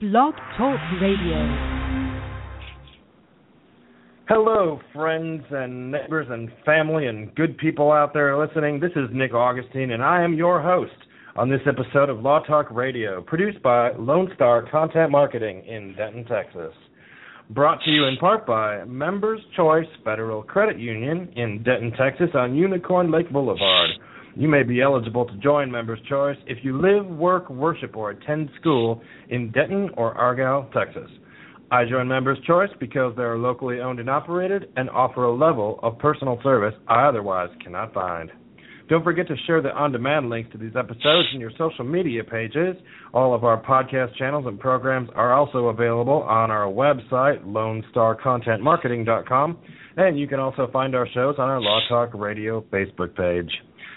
Blog Talk Radio. Hello, friends and neighbors and family and good people out there listening. This is Nick Augustine, and I am your host on this episode of Law Talk Radio, produced by Lone Star Content Marketing in Denton, Texas. Brought to you in part by Members Choice Federal Credit Union in Denton, Texas on Unicorn Lake Boulevard. You may be eligible to join Members Choice if you live, work, worship, or attend school in Denton or Argyle, Texas. I join Members Choice because they are locally owned and operated and offer a level of personal service I otherwise cannot find. Don't forget to share the on demand links to these episodes in your social media pages. All of our podcast channels and programs are also available on our website, LoneStarContentMarketing.com, and you can also find our shows on our Law Talk Radio Facebook page.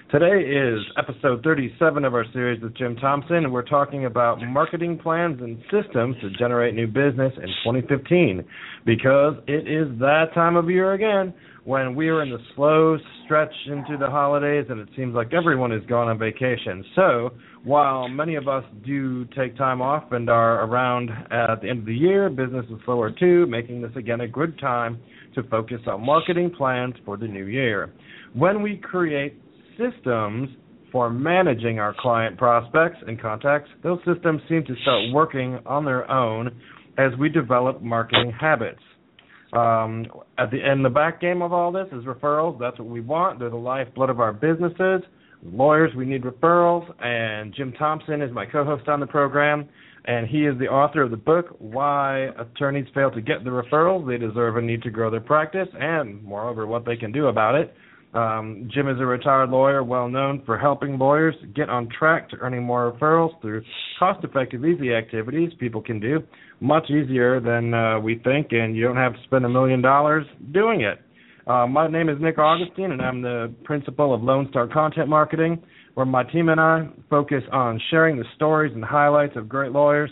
Today is episode 37 of our series with Jim Thompson, and we're talking about marketing plans and systems to generate new business in 2015 because it is that time of year again when we are in the slow stretch into the holidays and it seems like everyone is gone on vacation. So, while many of us do take time off and are around at the end of the year, business is slower too, making this again a good time to focus on marketing plans for the new year. When we create systems for managing our client prospects and contacts, those systems seem to start working on their own as we develop marketing habits. Um, at the end, the back game of all this is referrals. That's what we want. They're the lifeblood of our businesses. Lawyers, we need referrals. And Jim Thompson is my co-host on the program, and he is the author of the book "Why Attorneys Fail to Get the Referrals They Deserve and Need to Grow Their Practice," and moreover, what they can do about it. Um, Jim is a retired lawyer, well known for helping lawyers get on track to earning more referrals through cost-effective, easy activities people can do, much easier than uh, we think, and you don't have to spend a million dollars doing it. Uh, my name is Nick Augustine, and I'm the principal of Lone Star Content Marketing, where my team and I focus on sharing the stories and highlights of great lawyers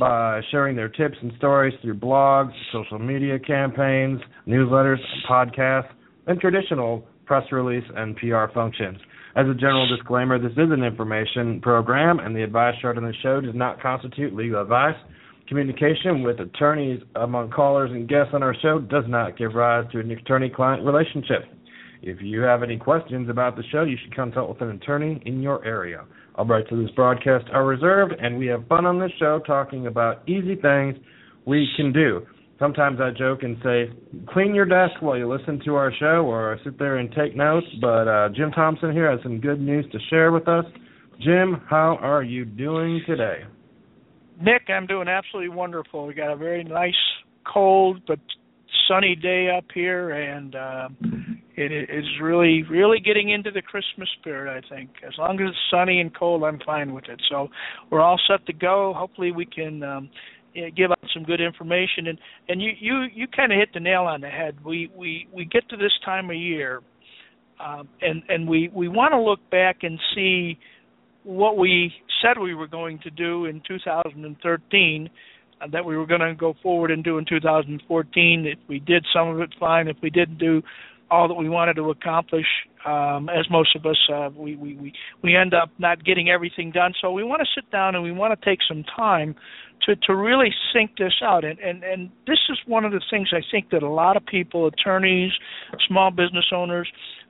by sharing their tips and stories through blogs, social media campaigns, newsletters, podcasts, and traditional press release, and PR functions. As a general disclaimer, this is an information program, and the advice shared on the show does not constitute legal advice. Communication with attorneys among callers and guests on our show does not give rise to an attorney client relationship. If you have any questions about the show, you should consult with an attorney in your area. All rights to this broadcast are reserved, and we have fun on this show talking about easy things we can do sometimes I joke and say, clean your desk while you listen to our show or sit there and take notes. But uh, Jim Thompson here has some good news to share with us. Jim, how are you doing today? Nick, I'm doing absolutely wonderful. We got a very nice, cold but sunny day up here, and uh, it is really, really getting into the Christmas spirit. I think as long as it's sunny and cold, I'm fine with it. So we're all set to go. Hopefully, we can um, give out some good information. And and you you you kind of hit the nail on the head. We we we get to this time of year um and and we we want to look back and see what we said we were going to do in 2013 uh, that we were going to go forward and do in 2014 if we did some of it fine. If we didn't do all that we wanted to accomplish um as most of us uh we we we we end up not getting everything done. So we want to sit down and we want to take some time to to really think this out. And and and this is one of the things I think that a lot of people attorneys small business owners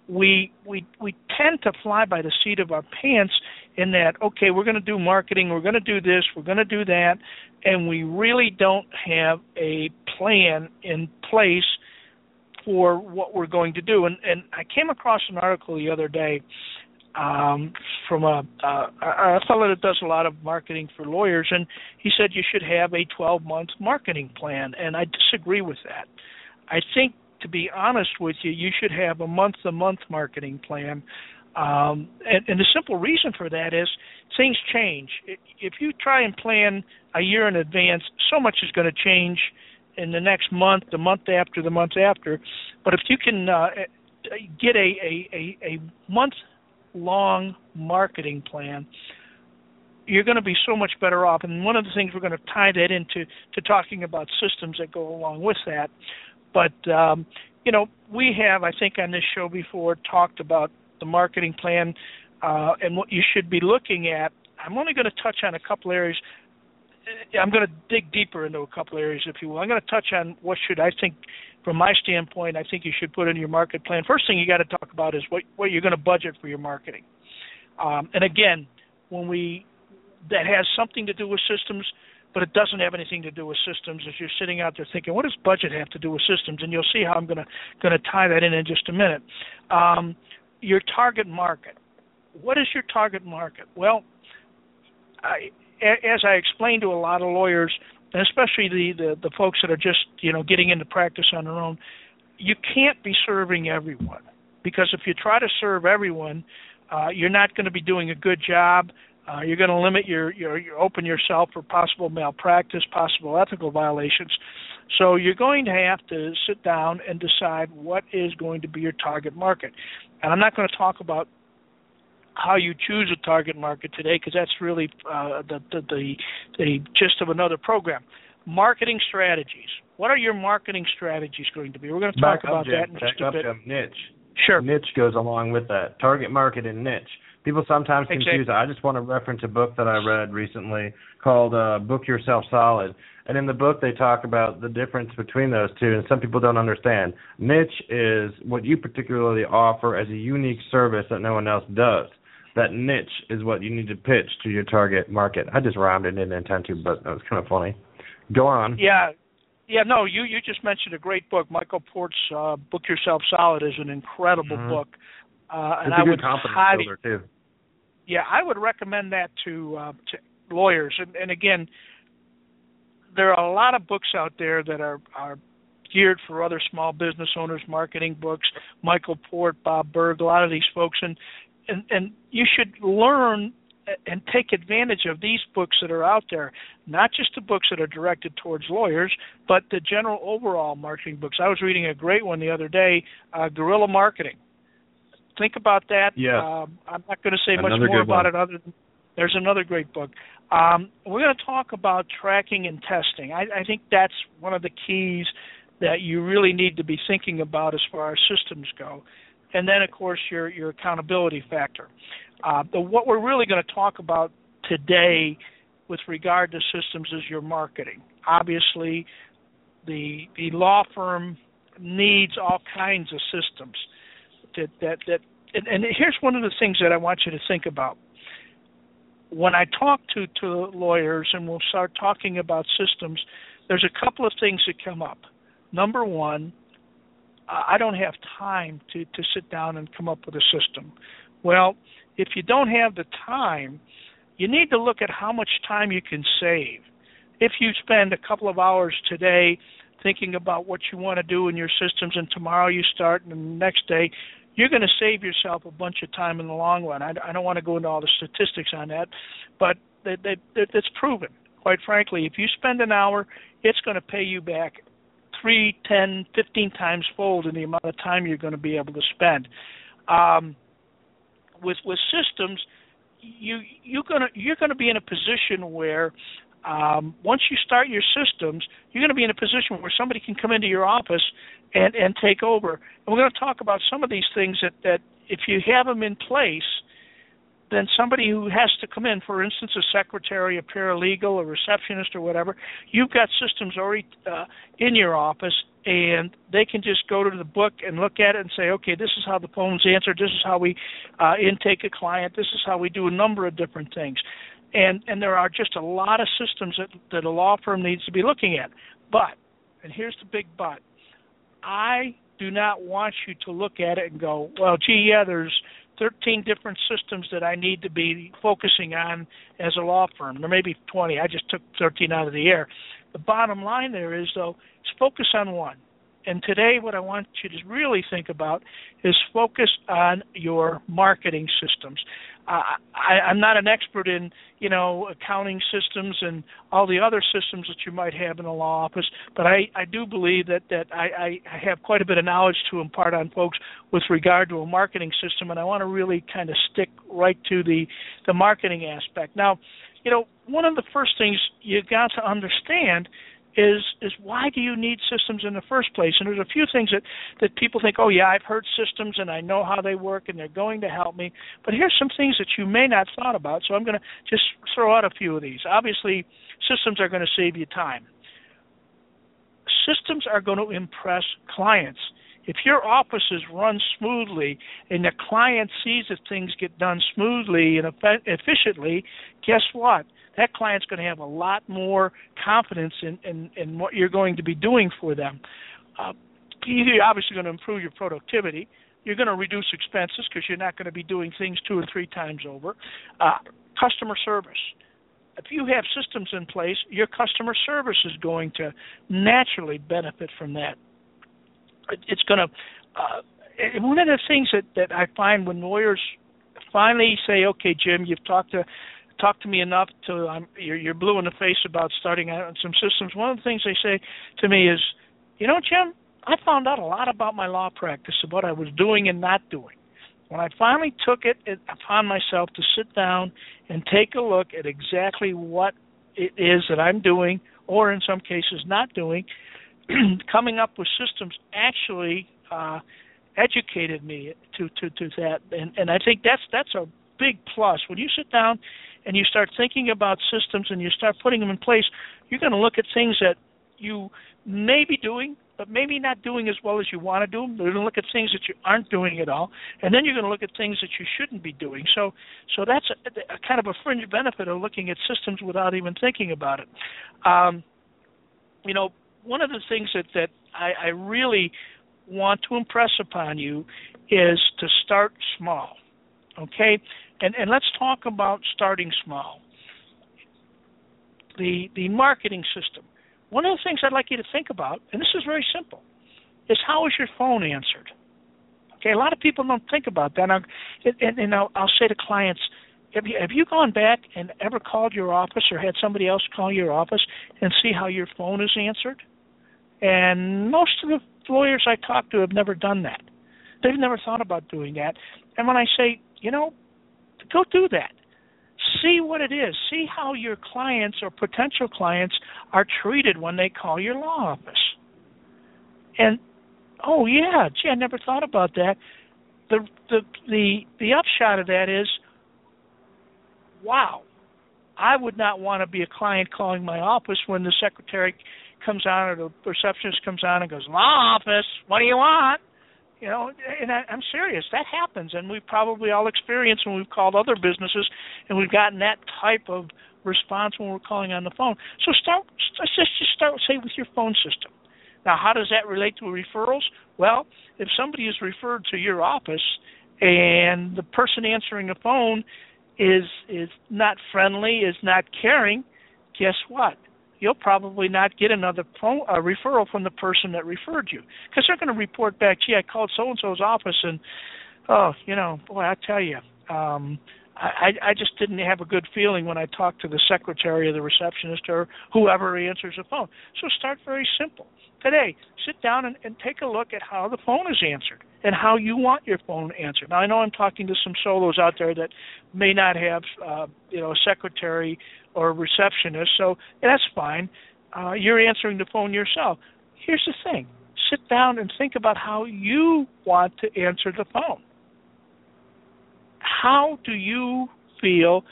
we we we tend to fly by the seat of our pants in that okay we're going to do marketing we're going to do this we're going to do that and we really don't have a plan in place for what we're going to do and and I came across an article the other day um, from a, uh, a fellow that does a lot of marketing for lawyers, and he said you should have a 12 month marketing plan, and I disagree with that. I think, to be honest with you, you should have a month to month marketing plan. Um, and, and the simple reason for that is things change. If you try and plan a year in advance, so much is going to change in the next month, the month after, the month after. But if you can uh, get a, a, a, a month long marketing plan, you're going to be so much better off. And one of the things we're going to tie that into to talking about systems that go along with that. But um, you know, we have, I think, on this show before talked about the marketing plan uh, and what you should be looking at. I'm only going to touch on a couple areas. I'm going to dig deeper into a couple areas, if you will. I'm going to touch on what should I think, from my standpoint, I think you should put in your market plan. First thing you got to talk about is what what you're going to budget for your marketing. Um, and again, when we that has something to do with systems, but it doesn't have anything to do with systems. As you're sitting out there thinking, what does budget have to do with systems? And you'll see how I'm going to going to tie that in in just a minute. Um, your target market. What is your target market? Well, I, as I explained to a lot of lawyers, and especially the, the the folks that are just you know getting into practice on their own, you can't be serving everyone because if you try to serve everyone, uh, you're not going to be doing a good job. Uh, you're going to limit your, your, your open yourself for possible malpractice, possible ethical violations. So you're going to have to sit down and decide what is going to be your target market. And I'm not going to talk about how you choose a target market today because that's really uh, the, the, the the gist of another program. Marketing strategies. What are your marketing strategies going to be? We're going to talk Back about that in just a bit. Niche. Sure. Niche goes along with that. Target market and niche. People sometimes confuse. it. I just want to reference a book that I read recently called uh, "Book Yourself Solid," and in the book they talk about the difference between those two. And some people don't understand. Niche is what you particularly offer as a unique service that no one else does. That niche is what you need to pitch to your target market. I just rhymed it, didn't intend to, but that was kind of funny. Go on. Yeah, yeah. No, you you just mentioned a great book. Michael Port's uh, "Book Yourself Solid" is an incredible Mhm. book, uh, and I would highly, too. yeah, I would recommend that to uh, to lawyers. And, and again, there are a lot of books out there that are are geared for other small business owners, marketing books. Michael Port, Bob Burg, a lot of these folks, and and and you should learn and take advantage of these books that are out there, not just the books that are directed towards lawyers, but the general overall marketing books. I was reading a great one the other day, uh, Guerrilla Marketing. Think about that. Yes. Um, I'm not going to say much more about one. it other than there's another great book. Um, we're going to talk about tracking and testing. I, I think that's one of the keys that you really need to be thinking about as far as systems go. And then, of course, your your accountability factor. Uh, the, what we're really going to talk about today with regard to systems is your marketing. Obviously, the the law firm needs all kinds of systems that that that and, and here's one of the things that I want you to think about. When I talk to to lawyers and we'll start talking about systems, there's a couple of things that come up. Number one, I don't have time to to sit down and come up with a system. Well, if you don't have the time, you need to look at how much time you can save. If you spend a couple of hours today thinking about what you want to do in your systems and tomorrow you start and the next day, you're going to save yourself a bunch of time in the long run. I, I don't want to go into all the statistics on that, but they, it's proven. Quite frankly, if you spend an hour, it's going to pay you back three, ten, fifteen times fold in the amount of time you're going to be able to spend. Um, with with systems, you you're gonna you're gonna be in a position where um, once you start your systems, you're going to be in a position where somebody can come into your office and and take over. And we're going to talk about some of these things that that if you have them in place, then somebody who has to come in, for instance, a secretary, a paralegal, a receptionist, or whatever, you've got systems already uh, in your office, and they can just go to the book and look at it and say, okay, this is how the phone's answered, this is how we uh, intake a client, this is how we do a number of different things, and and there are just a lot of systems that that a law firm needs to be looking at. But, and here's the big but, I do not want you to look at it and go, well, gee, yeah, there's 13 different systems that I need to be focusing on as a law firm. There may be 20. I just took 13 out of the air. The bottom line there is, though, is focus on one. And today, what I want you to really think about is focus on your marketing systems. Uh, I, I'm not an expert in, you know, accounting systems and all the other systems that you might have in a law office, but I, I do believe that that I, I have quite a bit of knowledge to impart on folks with regard to a marketing system, and I want to really kind of stick right to the the marketing aspect. Now, you know, one of the first things you've got to understand is is why do you need systems in the first place? And there's a few things that that people think, oh yeah, I've heard systems and I know how they work and they're going to help me. But here's some things that you may not thought about. So I'm going to just throw out a few of these. Obviously, systems are going to save you time. Systems are going to impress clients. If your offices run smoothly and the client sees that things get done smoothly and efficiently, guess what? That client's going to have a lot more confidence in, in, in what you're going to be doing for them. Uh, you're obviously going to improve your productivity. You're going to reduce expenses because you're not going to be doing things two or three times over. Uh, customer service. If you have systems in place, your customer service is going to naturally benefit from that. It's going to. Uh, one of the things that that I find when lawyers finally say, "Okay, Jim, you've talked to talked to me enough to I'm, you're, you're blue in the face about starting out on some systems." One of the things they say to me is, "You know, Jim, I found out a lot about my law practice, of what I was doing and not doing. When I finally took it, it upon myself to sit down and take a look at exactly what it is that I'm doing, or in some cases not doing, coming up with systems actually uh, educated me to to to that, and and I think that's that's a big plus when you sit down and you start thinking about systems and you start putting them in place. You're going to look at things that you may be doing but maybe not doing as well as you want to do. them. You're going to look at things that you aren't doing at all, and then you're going to look at things that you shouldn't be doing. So, so that's a, a kind of a fringe benefit of looking at systems without even thinking about it. Um, you know, one of the things that that I, I really want to impress upon you is to start small. Okay, and and let's talk about starting small. The the marketing system one of the things I'd like you to think about, and this is very simple, is how is your phone answered? Okay, a lot of people don't think about that. And, and, and I'll, I'll say to clients, have you, have you gone back and ever called your office or had somebody else call your office and see how your phone is answered? And most of the lawyers I talk to have never done that. They've never thought about doing that. And when I say, you know, go do that see what it is. See how your clients or potential clients are treated when they call your law office. And oh yeah, gee, I never thought about that. The the the the upshot of that is wow. I would not want to be a client calling my office when the secretary comes on or the receptionist comes on and goes, Law office, what do you want? You know, and I, I'm serious. That happens, and we've probably all experienced when we've called other businesses, and we've gotten that type of response when we're calling on the phone. So start. Let's just start, say, with your phone system. Now, how does that relate to referrals? Well, if somebody is referred to your office and the person answering the phone is is not friendly, is not caring, guess what? You'll probably not get another phone a referral from the person that referred you because they're going to report back, gee, I called so and so's office and oh, you know, boy, I tell you, um, I I just didn't have a good feeling when I talked to the secretary or the receptionist or whoever answers the phone. So start very simple. Today, sit down and, and take a look at how the phone is answered and how you want your phone answered. Now, I know I'm talking to some solos out there that may not have, uh, you know, a secretary or a receptionist, so that's fine. Uh, you're answering the phone yourself. Here's the thing: sit down and think about how you want to answer the phone. How do you feel,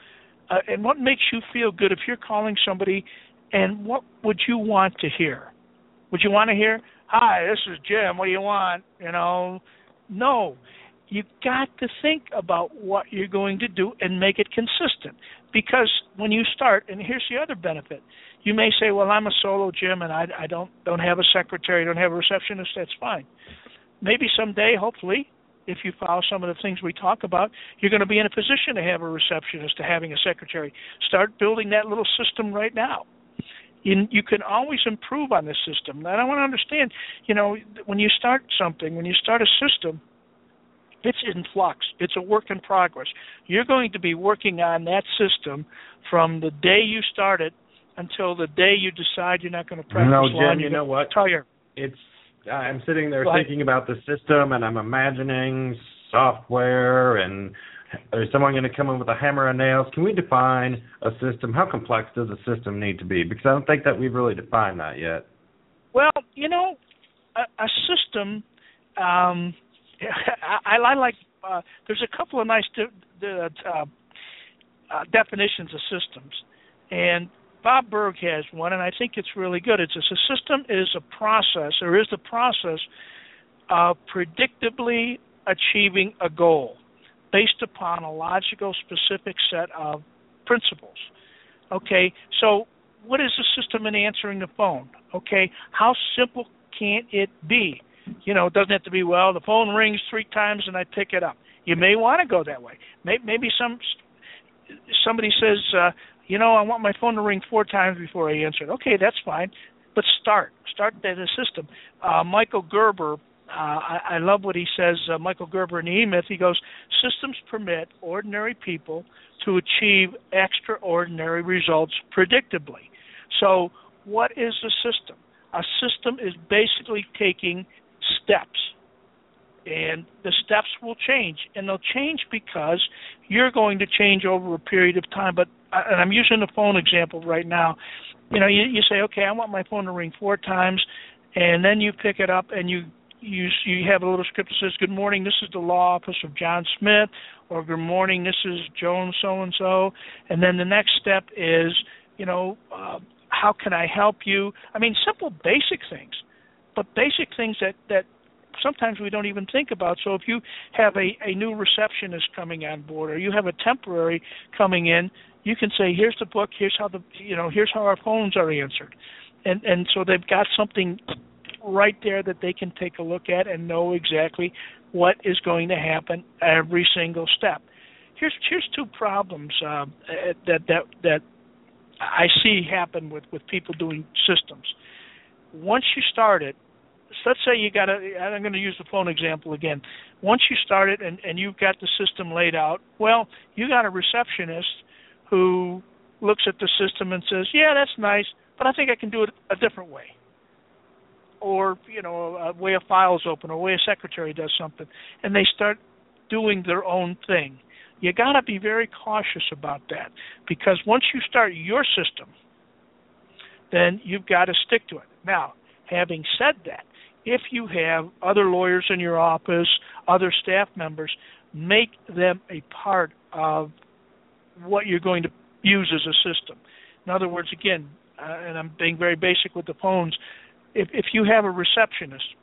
uh, and what makes you feel good if you're calling somebody? And what would you want to hear? Would you want to hear, "Hi, this is Jim. What do you want?" You know, no. You've got to think about what you're going to do and make it consistent. Because when you start, and here's the other benefit, you may say, "Well, I'm a solo Jim, and I, I don't don't have a secretary, don't have a receptionist." That's fine. Maybe someday, hopefully, if you follow some of the things we talk about, you're going to be in a position to have a receptionist, to having a secretary. Start building that little system right now you, you can always improve on this system. And I want to understand, you know, when you start something, when you start a system, it's in flux. It's a work in progress. You're going to be working on that system from the day you start it until the day you decide you're not going to practice no. Jim, you know what? Tire. It's I'm sitting there thinking about the system and I'm imagining software and is someone going to come in with a hammer and nails? Can we define a system? How complex does a system need to be? Because I don't think that we've really defined that yet. Well, you know, a, a system. Um, I, I like. Uh, there's a couple of nice de- uh, uh, definitions of systems, and Bob Burg has one, and I think it's really good. It's a, a system is a process, or is the process of predictably achieving a goal based upon a logical, specific set of principles. Okay, so what is the system in answering the phone? Okay, how simple can it be? You know, it doesn't have to be well. The phone rings three times and I pick it up. You may want to go that way. Maybe some somebody says, uh, you know, I want my phone to ring four times before I answer it. Okay, that's fine, but start start the system. Uh, Michael Gerber, uh, I, I love what he says. Uh, Michael Gerber in the E Myth, he goes, systems permit ordinary people to achieve extraordinary results predictably. So, what is a system? A system is basically taking steps. And the steps will change. And they'll change because you're going to change over a period of time. But and I'm using the phone example right now. You know, you, you say, okay, I want my phone to ring four times, and then you pick it up and you you you have a little script that says, "Good morning, this is the law office of John Smith," or "Good morning, this is Joan so and so," and then the next step is, you know, uh, how can I help you? I mean, simple, basic things, but basic things that that sometimes we don't even think about. So if you have a, a new receptionist coming on board, or you have a temporary coming in, you can say, "Here's the book. Here's how the you know here's how our phones are answered," and and so they've got something right there that they can take a look at and know exactly what is going to happen every single step. Here's here's two problems uh, that that that I see happen with with people doing systems. Once you start it, let's say you got a. I'm going to use the phone example again. Once you start it and and you've got the system laid out, well, you got a receptionist who looks at the system and says, "Yeah, that's nice, but I think I can do it a different way." Or you know, a way a file's open, or a way a secretary does something, and they start doing their own thing you got to be very cautious about that because once you start your system, then you've got to stick to it. Now, having said that, if you have other lawyers in your office, other staff members, make them a part of what you're going to use as a system. In other words, again, uh, and I'm being very basic with the phones, if if you have a receptionist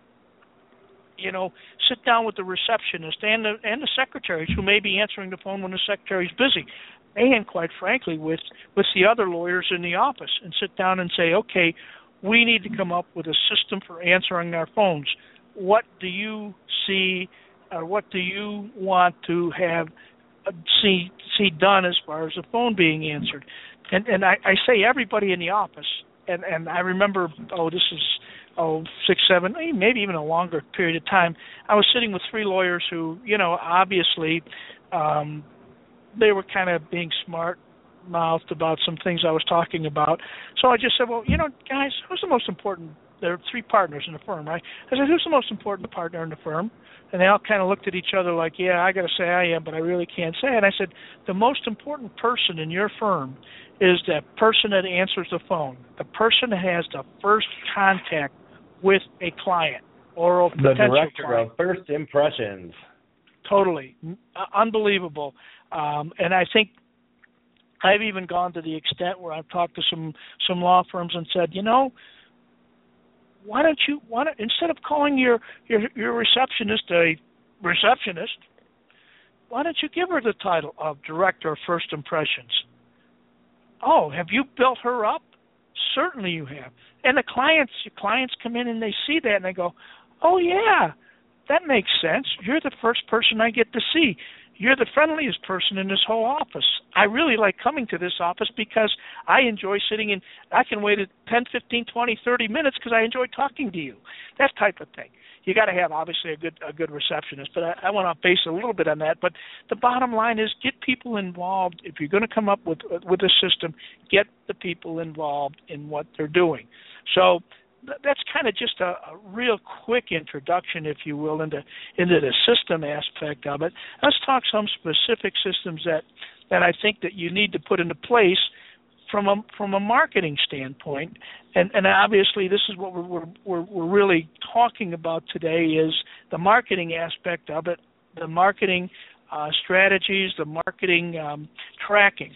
you know, sit down with the receptionist and the and the secretaries who may be answering the phone when the secretary's busy, and quite frankly with with the other lawyers in the office, and sit down and say, okay, we need to come up with a system for answering our phones. What do you see, or what do you want to have uh, see see done as far as the phone being answered? And and I, I say everybody in the office, and and I remember, oh, this is oh six seven maybe even a longer period of time i was sitting with three lawyers who you know obviously um they were kind of being smart mouthed about some things i was talking about. So i just said well you know guys who's the most important there are three partners in the firm right? I said who's the most important partner in the firm? And they all kind of looked at each other like yeah i got to say i am but i really can't say. And i said the most important person in your firm is that person that answers the phone. The person that has the first contact with a client or a the director client. of first impressions. Totally uh, unbelievable, um, and I think I've even gone to the extent where I've talked to some some law firms and said, you know, why don't you why don't, instead of calling your your your receptionist a receptionist, why don't you give her the title of director of first impressions? Oh, have you built her up? Certainly you have. And the clients clients come in and they see that and they go, "Oh yeah, that makes sense. You're the first person I get to see. You're the friendliest person in this whole office. I really like coming to this office because I enjoy sitting in I can wait 10, 15, 20, 30 minutes because I enjoy talking to you. That type of thing you got to have obviously a good a good receptionist. But I, I went off base a little bit on that. But the bottom line is get people involved. If you're going to come up with with a system, get the people involved in what they're doing. So that's kind of just a, a real quick introduction, if you will, into into the system aspect of it. Let's talk some specific systems that that I think that you need to put into place from a from a marketing standpoint, and and obviously this is what we're we're we're really talking about today is the marketing aspect of it, the marketing uh, strategies, the marketing um, tracking.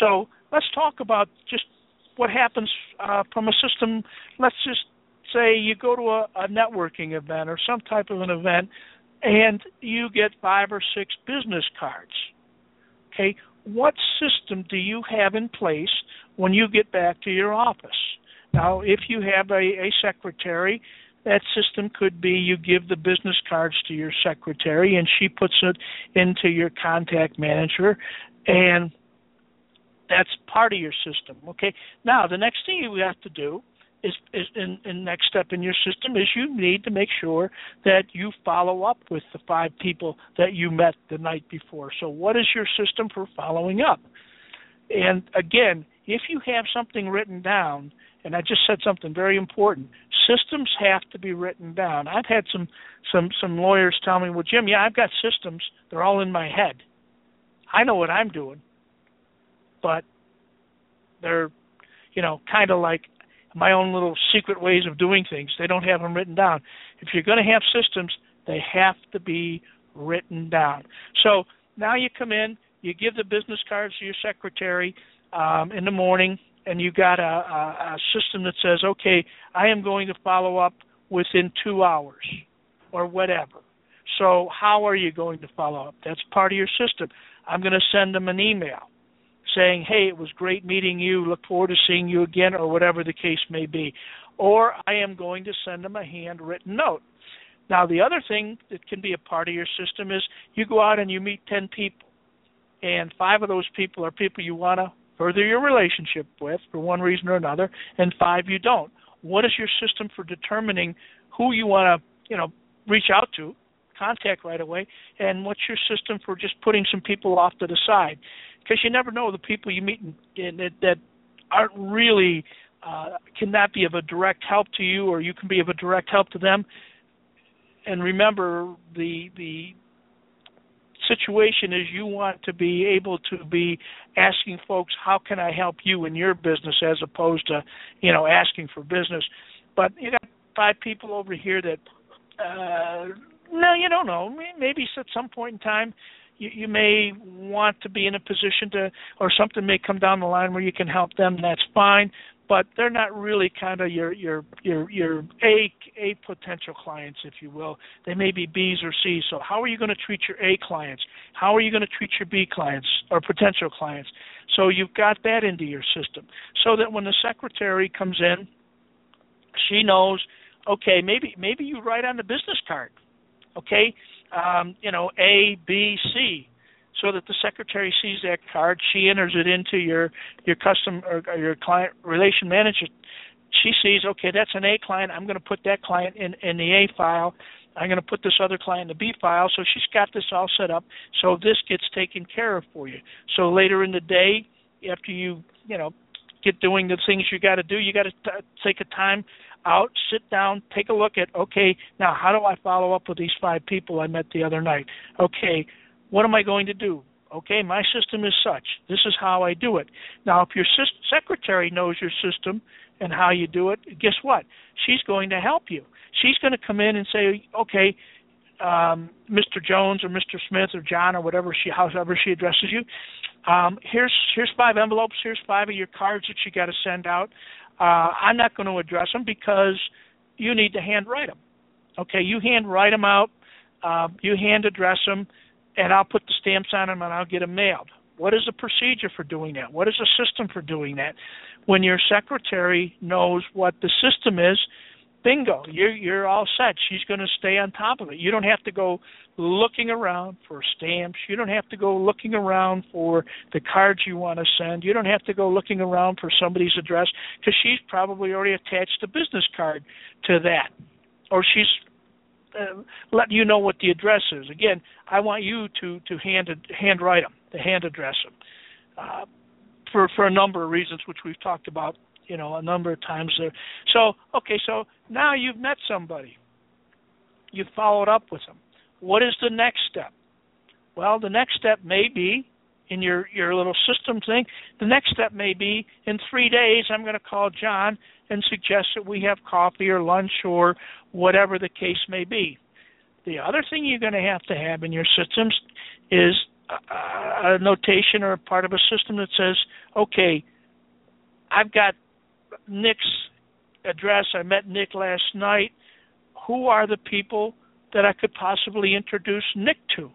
So let's talk about just what happens uh, from a system. Let's just say you go to a, a networking event or some type of an event, and you get five or six business cards. Okay, what system do you have in place when you get back to your office? Now, if you have a, a secretary, that system could be you give the business cards to your secretary and she puts it into your contact manager and that's part of your system. Okay. Now the next thing you have to do is, is in, in next step in your system is you need to make sure that you follow up with the five people that you met the night before. So what is your system for following up? And again, if you have something written down, and I just said something very important, systems have to be written down. I've had some some some lawyers tell me, "Well, Jim, yeah, I've got systems. They're all in my head. I know what I'm doing, but they're, you know, kind of like my own little secret ways of doing things. They don't have them written down. If you're going to have systems, they have to be written down. So now you come in, you give the business cards to your secretary um, in the morning, and you got a, a, a system that says, okay, I am going to follow up within two hours or whatever. So how are you going to follow up? That's part of your system. I'm going to send them an email saying, "Hey, it was great meeting you. Look forward to seeing you again," or whatever the case may be. Or I am going to send them a handwritten note. Now, the other thing that can be a part of your system is you go out and you meet 10 people, and five of those people are people you want to further your relationship with for one reason or another, and five you don't. What is your system for determining who you want to, you know, reach out to, contact right away, and what's your system for just putting some people off to the side? Because you never know the people you meet in, that, that aren't really uh, cannot be of a direct help to you, or you can be of a direct help to them. And remember, the the situation is you want to be able to be asking folks, how can I help you in your business, as opposed to you know asking for business. But you got five people over here that. Uh, no, you don't know. Maybe at some point in time, you, you may want to be in a position to, or something may come down the line where you can help them. That's fine, but they're not really kind of your your your your A A potential clients, if you will. They may be B's or C's. So how are you going to treat your A clients? How are you going to treat your B clients or potential clients? So you've got that into your system, so that when the secretary comes in, she knows. Okay, maybe maybe you write on the business card. Okay, um, you know, A, B, C, so that the secretary sees that card. She enters it into your your custom or, or your client relation manager. She sees, okay, that's an A client. I'm going to put that client in in the A file. I'm going to put this other client in the B file. So she's got this all set up. So this gets taken care of for you. So later in the day, after you you know get doing the things you got to do, you got to take a time out, sit down, take a look at, okay, now how do I follow up with these five people I met the other night? Okay, what am I going to do? Okay, my system is such. This is how I do it. Now, if your secretary knows your system and how you do it, guess what? She's going to help you. She's going to come in and say, okay, um, Mr. Jones or Mr. Smith or John or whatever she, however she addresses you. Um, here's here's five envelopes. Here's five of your cards that you got to send out. Uh, I'm not going to address them because you need to handwrite them. Okay, you handwrite them out, uh, you hand address them, and I'll put the stamps on them and I'll get them mailed. What is the procedure for doing that? What is the system for doing that? When your secretary knows what the system is, bingo, you're you're all set. She's going to stay on top of it. You don't have to go looking around for stamps. You don't have to go looking around for the cards you want to send. You don't have to go looking around for somebody's address because she's probably already attached a business card to that, or she's uh, letting you know what the address is. Again, I want you to to hand handwrite them, to hand address them. Uh, for for a number of reasons which we've talked about you know a number of times there. So okay, so now you've met somebody, you've followed up with them. What is the next step? Well, the next step may be in your your little system thing. The next step may be in three days. I'm going to call John and suggest that we have coffee or lunch or whatever the case may be. The other thing you're going to have to have in your systems is a, a notation or a part of a system that says, okay, I've got Nick's address. I met Nick last night. Who are the people that I could possibly introduce Nick to?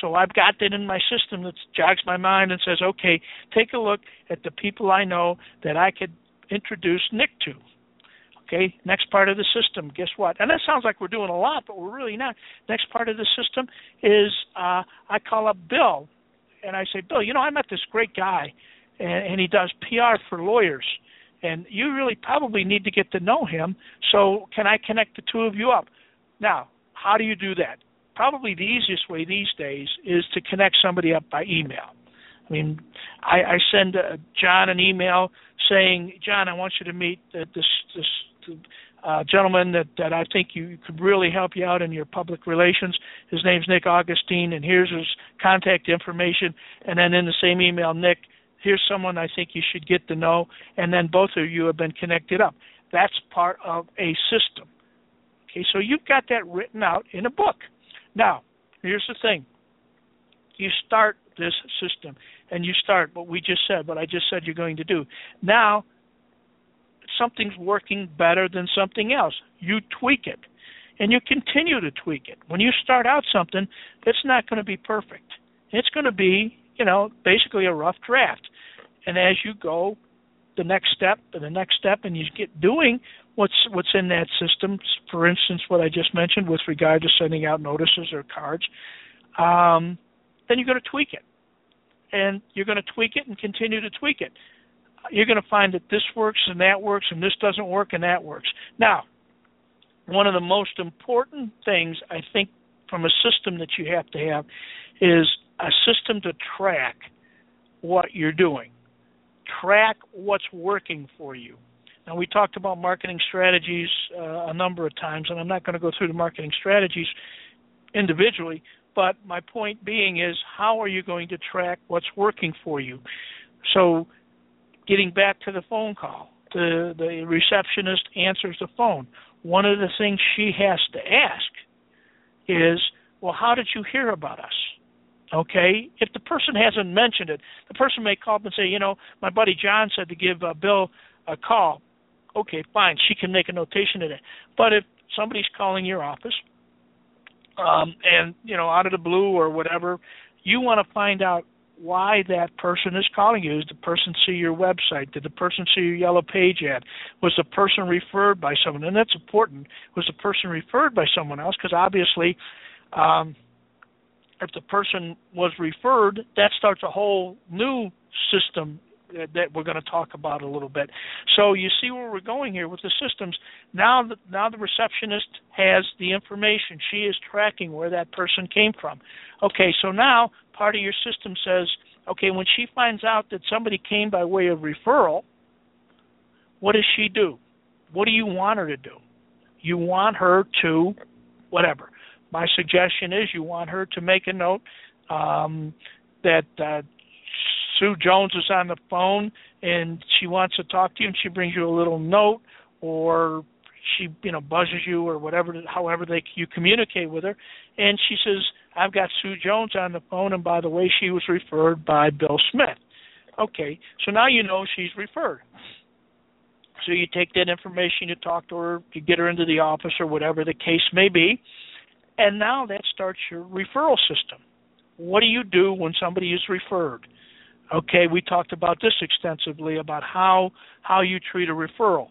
So I've got that in my system that jogs my mind and says, okay, take a look at the people I know that I could introduce Nick to. Okay, next part of the system, guess what? And that sounds like we're doing a lot, but we're really not. Next part of the system is uh, I call up Bill and I say, Bill, you know, I met this great guy and, and he does PR for lawyers. And you really probably need to get to know him. So, can I connect the two of you up? Now, how do you do that? Probably the easiest way these days is to connect somebody up by email. I mean, I, I send uh, John an email saying, John, I want you to meet uh, this this uh, gentleman that that I think you could really help you out in your public relations. His name's Nick Augustine, and here's his contact information. And then in the same email, Nick, here's someone I think you should get to know, and then both of you have been connected up. That's part of a system. Okay, so you've got that written out in a book. Now, here's the thing. You start this system and you start what we just said, what I just said you're going to do. Now, something's working better than something else. You tweak it and you continue to tweak it. When you start out something, it's not going to be perfect. It's going to be, you know, basically a rough draft. And as you go the next step and the next step and you get doing what's what's in that system, for instance what I just mentioned with regard to sending out notices or cards, um, then you're going to tweak it. And you're going to tweak it and continue to tweak it you're going to find that this works and that works and this doesn't work and that works. Now, one of the most important things I think from a system that you have to have is a system to track what you're doing. Track what's working for you. Now, we talked about marketing strategies uh, a number of times, and I'm not going to go through the marketing strategies individually, but my point being is how are you going to track what's working for you? So, getting back to the phone call. The the receptionist answers the phone. One of the things she has to ask is, "Well, how did you hear about us?" Okay, if the person hasn't mentioned it, the person may call up and say, "You know, my buddy John said to give uh, Bill a call." Okay, fine. She can make a notation of that. But if somebody's calling your office, um, and you know, out of the blue or whatever, you want to find out why that person is calling you. Did the person see your website? Did the person see your yellow page ad? Was the person referred by someone? And that's important. Was the person referred by someone else? Because obviously, um, if the person was referred, that starts a whole new system that we're going to talk about a little bit. So you see where we're going here with the systems. Now, the, now the receptionist has the information. She is tracking where that person came from. Okay, so now part of your system says, okay, when she finds out that somebody came by way of referral, what does she do? What do you want her to do? You want her to, whatever. My suggestion is you want her to make a note um, that uh, Sue Jones is on the phone and she wants to talk to you, and she brings you a little note, or she you know buzzes you or whatever however they you communicate with her and she says I've got Sue Jones on the phone and by the way she was referred by Bill Smith. Okay, so now you know she's referred. So you take that information, you talk to her, you get her into the office or whatever the case may be, and now that starts your referral system. What do you do when somebody is referred? Okay, we talked about this extensively about how how you treat a referral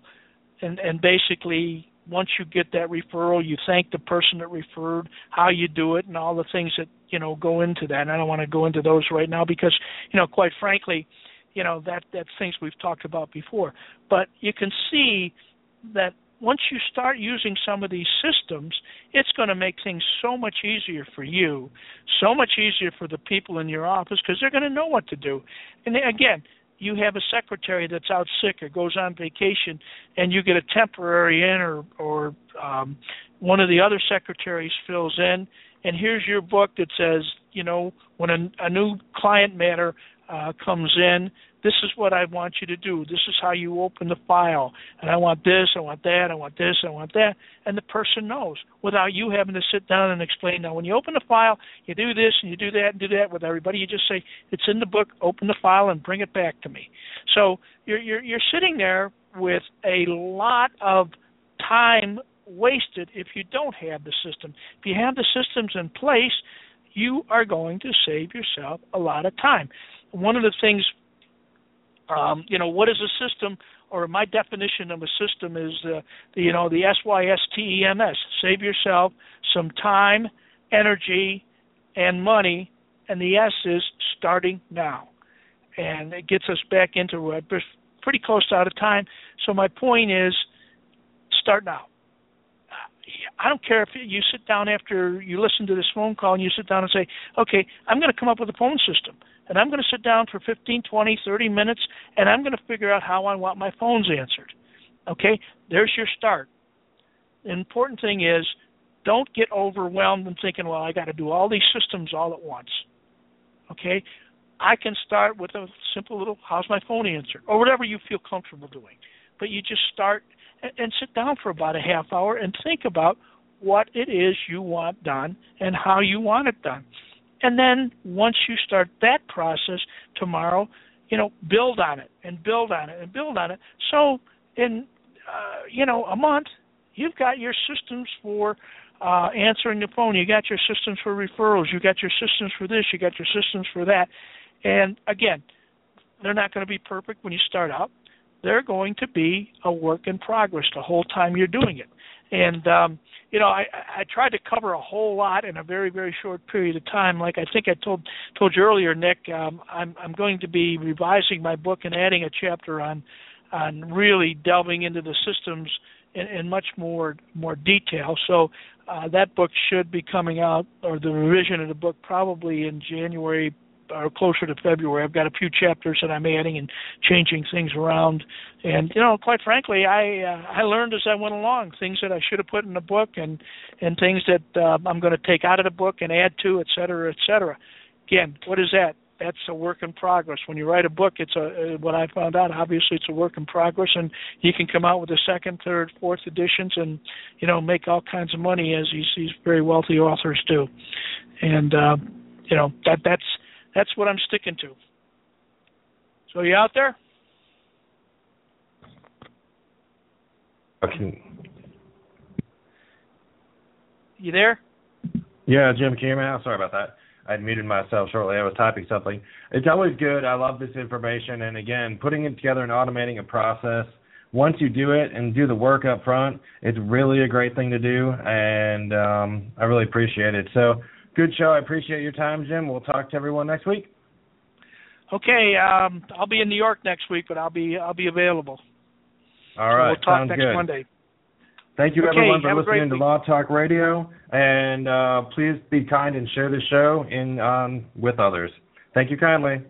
and and basically once you get that referral, you thank the person that referred, how you do it, and all the things that you know go into that. And I don't want to go into those right now because you know, quite frankly, you know that that's things we've talked about before. But you can see that once you start using some of these systems, it's going to make things so much easier for you, so much easier for the people in your office because they're going to know what to do. And again, you have a secretary that's out sick or goes on vacation and you get a temporary in or or um one of the other secretaries fills in and here's your book that says you know when a, a new client matter uh, comes in this is what I want you to do. This is how you open the file. And I want this, I want that, I want this, I want that. And the person knows without you having to sit down and explain. Now, when you open the file, you do this and you do that and do that with everybody. You just say, it's in the book, open the file and bring it back to me. So you're, you're, you're sitting there with a lot of time wasted if you don't have the system. If you have the systems in place, you are going to save yourself a lot of time. One of the things, um, you know, what is a system? Or my definition of a system is uh, the, you know, the S Y S T E M S. Save yourself some time, energy, and money, and the S is starting now, and it gets us back into it. Pretty close out of time. So my point is, start now. I don't care if you sit down after you listen to this phone call and you sit down and say, okay, I'm going to come up with a phone system. And I'm going to sit down for 15, 20, 30 minutes and I'm going to figure out how I want my phones answered. Okay? There's your start. The important thing is don't get overwhelmed and thinking, well, I got to do all these systems all at once. Okay? I can start with a simple little how's my phone answered or whatever you feel comfortable doing. But you just start and, and sit down for about a half hour and think about what it is you want done and how you want it done. And then once you start that process tomorrow, you know, build on it and build on it and build on it. So in uh, you know a month, you've got your systems for uh, answering the phone. You got your systems for referrals. You got your systems for this. You got your systems for that. And again, they're not going to be perfect when you start out they're going to be a work in progress the whole time you're doing it. And um, you know, I, I tried to cover a whole lot in a very very short period of time. Like I think I told told you earlier, Nick, um, I'm I'm going to be revising my book and adding a chapter on on really delving into the systems in, in much more more detail. So uh, that book should be coming out, or the revision of the book, probably in January, or closer to February. I've got a few chapters that I'm adding and changing things around. And you know, quite frankly, I uh, I learned as I went along things that I should have put in the book and and things that uh, I'm going to take out of the book and add to, et cetera, et cetera. Again, what is that? That's a work in progress. When you write a book, it's a uh, what I found out. Obviously, it's a work in progress, and you can come out with a second, third, fourth editions, and you know make all kinds of money as these these very wealthy authors do. And uh, you know that that's that's what I'm sticking to. So you out there? Okay. You there? Yeah, Jim, can you hear me now? Sorry about that. I would muted myself shortly. I was typing something. It's always good. I love this information. And again, putting it together and automating a process, once you do it and do the work up front, it's really a great thing to do. And um, I really appreciate it. So good show. I appreciate your time, Jim. We'll talk to everyone next week. Okay, um, I'll be in New York next week, but I'll be I'll be available. All right, so we'll talk sounds next good. Monday. Thank you okay, everyone for listening to Law Talk Radio, and uh, please be kind and share the show in um, with others. Thank you kindly.